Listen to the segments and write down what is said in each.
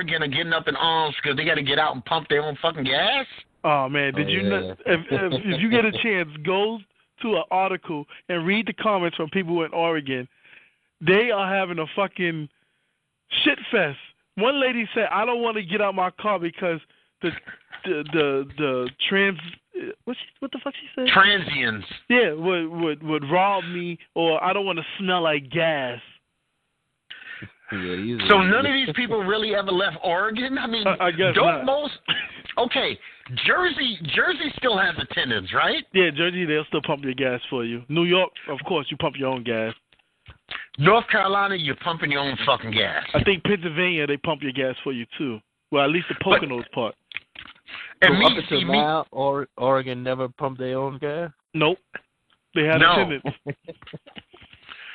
Oregon are getting up in arms because they got to get out and pump their own fucking gas. Oh man, did Oh, you yeah. know? If, if if you get a chance, go to an article and read the comments from people in Oregon. They are having a fucking shit fest. One lady said, "I don't want to get out my car because the the the, the trans what she, what the fuck she said? Transients. yeah, would would would rob me, or I don't want to smell like gas." Yeah, So none of these people really ever left Oregon. I mean, I- I guess don't not. most? Okay, Jersey. Jersey still has attendants, right? Yeah, Jersey, they'll still pump your gas for you. New York, of course, you pump your own gas. North Carolina, you're pumping your own fucking gas. I think Pennsylvania, they pump your gas for you too. Well, at least the Poconos part. And So me, up until me, now, or, Oregon never pumped their own gas. Nope. They had No. attendants.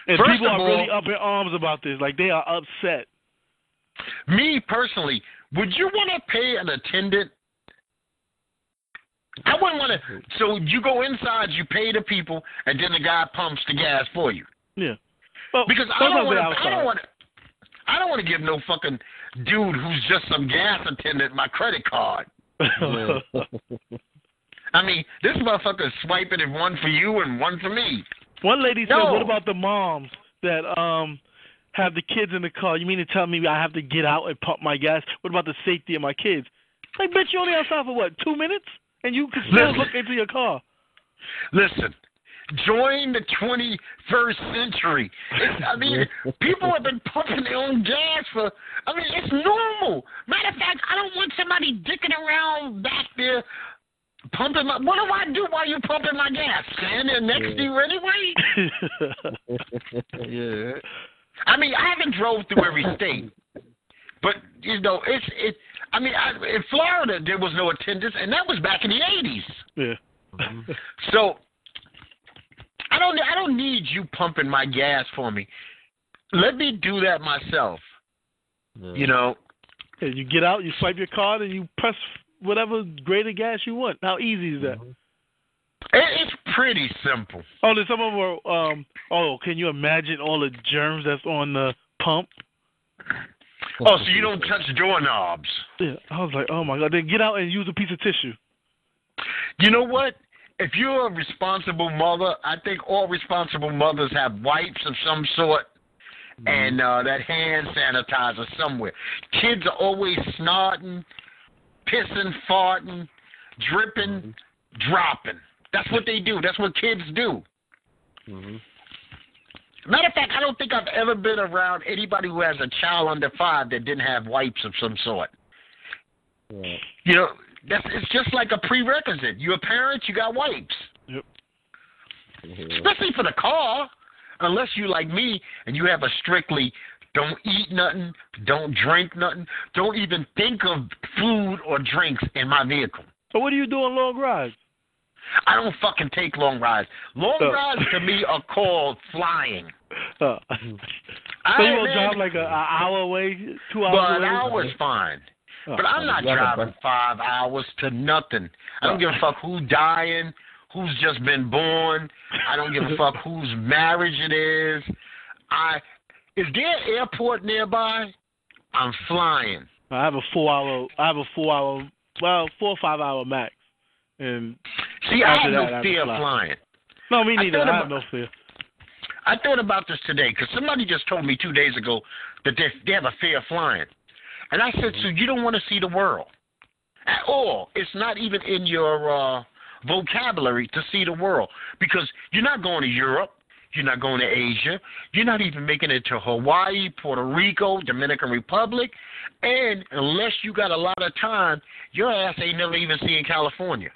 And First people are all- really up in arms about this. Like they are upset. me personally, would you want to pay an attendant? I wouldn't want to. So you go inside, you pay the people, and then the guy pumps the gas for you. Yeah. Well, Because I don't want to. I don't want to. I don't want to give no fucking dude who's just some gas attendant my credit card. I mean, this motherfucker's swiping it one for you and one for me. One lady said, No. "What about the moms that um have the kids in the car? You mean to tell me I have to get out and pump my gas? What about the safety of my kids? Like, bitch, you only outside for what? Two minutes, and you can still Listen. look into your car. Listen, join the 21st century. It's, I mean, people have been pumping their own gas for. I mean, it's normal. Matter of fact, I don't want somebody dicking around back there pumping my. What do I do while you're pumping my gas? Stand there next to you anyway. yeah. I mean, I haven't drove through every state, but you know, it's it. I mean, I, in Florida there was no attendance, and that was back in the '80s. yeah. So I don't I don't need you pumping my gas for me. Let me do that myself. Yeah. You know. Yeah, you get out, you swipe your card, and you press whatever grade of gas you want. How easy is that? It's pretty simple. Oh, there's some of them were, um. Oh, can you imagine all the germs that's on the pump? Oh, so you don't touch doorknobs. Yeah, I was like, oh my god. Then get out and use a piece of tissue. You know what? If you're a responsible mother, I think all responsible mothers have wipes of some sort and uh, that hand sanitizer somewhere. Kids are always snorting, pissing, farting, dripping, dropping. That's what they do. That's what kids do. Mhm. Matter of fact, I don't think I've ever been around anybody who has a child under five that didn't have wipes of some sort. Yeah. You know, that's it's just like a prerequisite. You're a parent, you got wipes. Yeah. especially for the car, unless you like me and you have a strictly don't eat nothing, don't drink nothing, don't even think of food or drinks in my vehicle. So what do you do on long rides? I don't fucking take long rides. Long Oh. rides to me are called flying. Uh, so you gonna drive like an hour away, two hours Well, an away? hour's fine. Oh, But I'm not you have a driving five hours to nothing. I don't give a fuck who's dying, who's just been born. I don't give a fuck whose marriage it is. I is there an airport nearby? I'm flying. I have a four hour. I have a four hour. Well, four or five hour max. And See, I have that, I no fear of fly. flying. no, me I neither. thought I, have about- no fear. I thought about this today because somebody just told me two days ago that they, they have a fear of flying. And I said, so you don't want to see the world at all. It's not even in your uh, vocabulary to see the world because you're not going to Europe. You're not going to Asia. You're not even making it to Hawaii, Puerto Rico, Dominican Republic. And unless you got a lot of time, your ass ain't never even seeing California.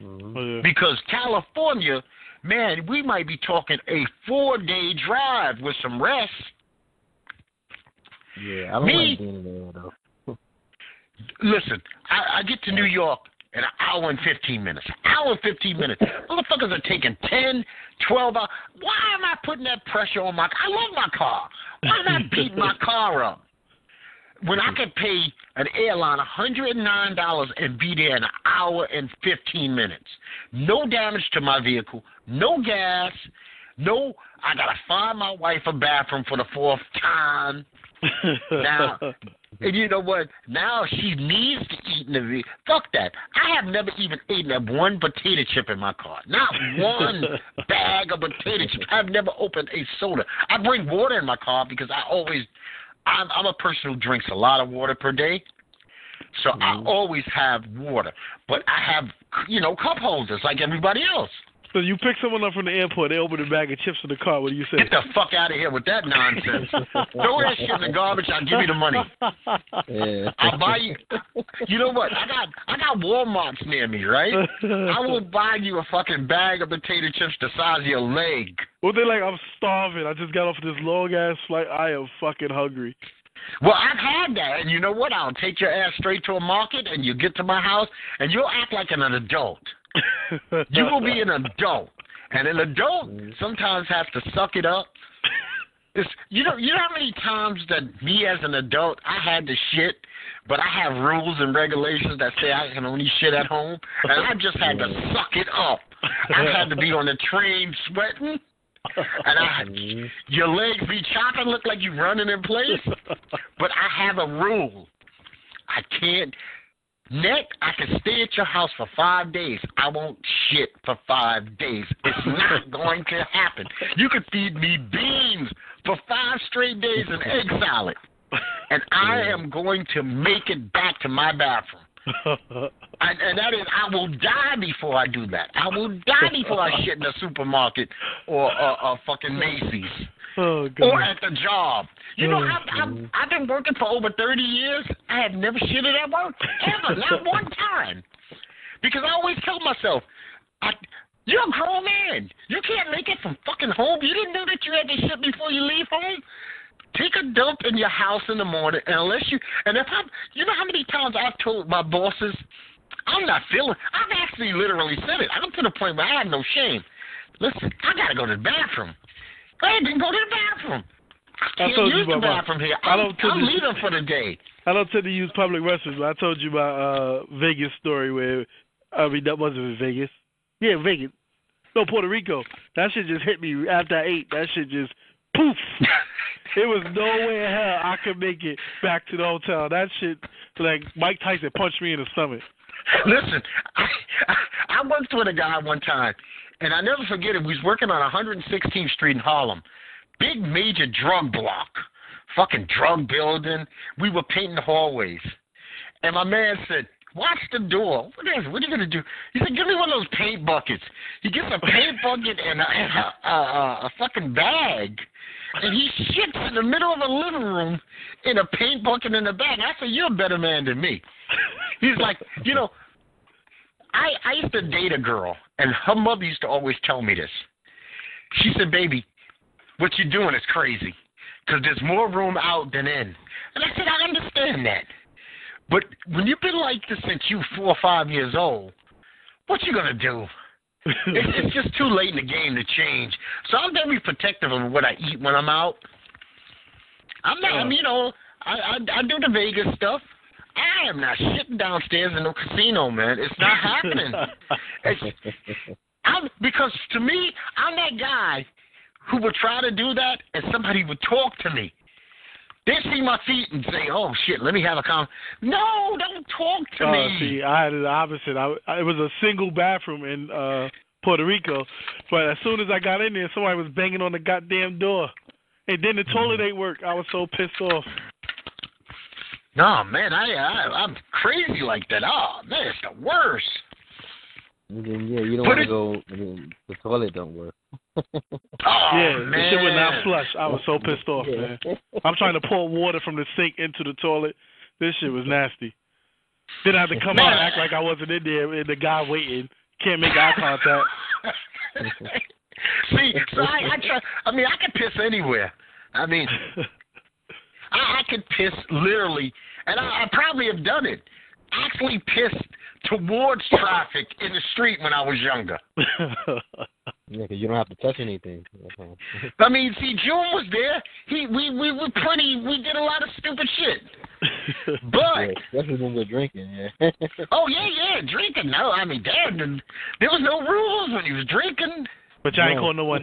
Mhm. Oh. Because California, man, we might be talking a four day drive with some rest. Yeah, I don't Me- like being there though. Listen, I, I get to New York in an hour and 15 minutes. Hour and 15 minutes. Motherfuckers are taking 10, 12 hours. Why am I putting that pressure on my car? I love my car. Why am I beating my car up? When I could pay an airline $109 and be there in an hour and 15 minutes. No damage to my vehicle, no gas, no, I got to find my wife a bathroom for the fourth time. Now, And you know what? Now she needs to eat in the ve- fuck that. I have never even eaten a one potato chip in my car. Not one bag of potato chips. I've never opened a soda. I bring water in my car because I always I'm I'm a person who drinks a lot of water per day. So I Mhm. always have water. But I have you know, cup holders like everybody else. So you pick someone up from the airport, they open a bag of chips in the car. What do you say? Get the fuck out of here with that nonsense. Throw that shit in the garbage, I'll give you the money. Yeah. I'll buy you. You know what? I got I got Walmart's near me, right? I will buy you a fucking bag of potato chips the size of your leg. Well, they like, I'm starving. I just got off this long ass flight. I am fucking hungry. Well, I've had that, and you know what? I'll take your ass straight to a market, and you get to my house, and you'll act like an adult. You will be an adult, and an adult sometimes has to suck it up. It's, you know, you know how many times that me as an adult I had to shit, but I have rules and regulations that say I can only shit at home, and I just had to suck it up. I had to be on the train sweating, and I, your legs be chopping, look like you running in place. But I have a rule. I can't. Nick, I can stay at your house for five days. I won't shit for five days. It's not going to happen. You could feed me beans for five straight days and egg salad, and I am going to make it back to my bathroom. And, and that is, I will die before I do that. I will die before I shit in a supermarket or or fucking Macy's oh, or at the job. You know, Oh, I've, I've, I've been working for over 30 years. I have never shitted at work, ever, not one time. Because I always tell myself, I, you're a grown man. You can't make it from fucking home. You didn't know that you had to shit before you leave home? Take a dump in your house in the morning, and unless you, and if I'm, you know how many times I've told my bosses, I'm not feeling, I've actually literally said it. I'm to the point where I have no shame. Listen, I gotta go to the bathroom. Go ahead and go to the bathroom. I I can't told you the about my- bathroom here. I don't I'm leaving for the day. I don't tend to use public restrooms. but I told you about uh Vegas story where I mean that wasn't in Vegas. Yeah, Vegas. No, Puerto Rico. That shit just hit me after I ate. That shit just poof. it was no way in hell I could make it back to the hotel. That shit like Mike Tyson punched me in the stomach. Listen, I, I I worked with a guy one time, and I never forget it. We was working on 116th Street in Harlem, big major drug block, fucking drug building. We were painting the hallways, and my man said, "Watch the door. What is? What are you gonna do?" He said, "Give me one of those paint buckets." He gets a paint bucket and a, and a, a, a, a fucking bag. And he shits in the middle of a living room in a paint bucket in the bag. I said, "You're a better man than me." He's like, you know, I I used to date a girl, and her mother used to always tell me this. She said, "Baby, what you're doing is crazy, because there's more room out than in." And I said, "I understand that, but when you've been like this since you four or five years old, what you gonna do?" It's, it's just too late in the game to change. So I'm very protective of what I eat when I'm out. I'm not, I'm, you know, I, I I do the Vegas stuff. I am not shitting downstairs in no casino, man. It's not happening. It's, I'm, because to me, I'm that guy who would try to do that, and somebody would talk to me. They see my feet and say, "Oh shit, let me have a con." No, don't talk to Oh, me. see, I had the opposite. I, I it was a single bathroom in uh Puerto Rico, but as soon as I got in there, somebody was banging on the goddamn door, and then the toilet ain't work. I was so pissed off. No, man, I, I I'm crazy like that. Oh man, it's the worst. And then, yeah, you don't want to go. I mean, the toilet don't work. Oh yeah, man, the shit would not flush. I was so pissed off, man. I'm trying to pour water from the sink into the toilet. This shit was nasty. Then I had to come out and act like I wasn't in there, and the guy waiting can't make eye contact. See, so I, I try. I mean, I can piss anywhere. I mean, I, I could piss literally, and I, I probably have done it. Actually, pissed towards traffic in the street when I was younger. Yeah, 'cause you don't have to touch anything. I mean, see, June was there. He, we, we were pretty. We did a lot of stupid shit. But yeah, especially when we're drinking. Yeah. oh yeah, yeah, drinking. No, I mean, damn, there was no rules when he was drinking. but y'all ain't No. calling no one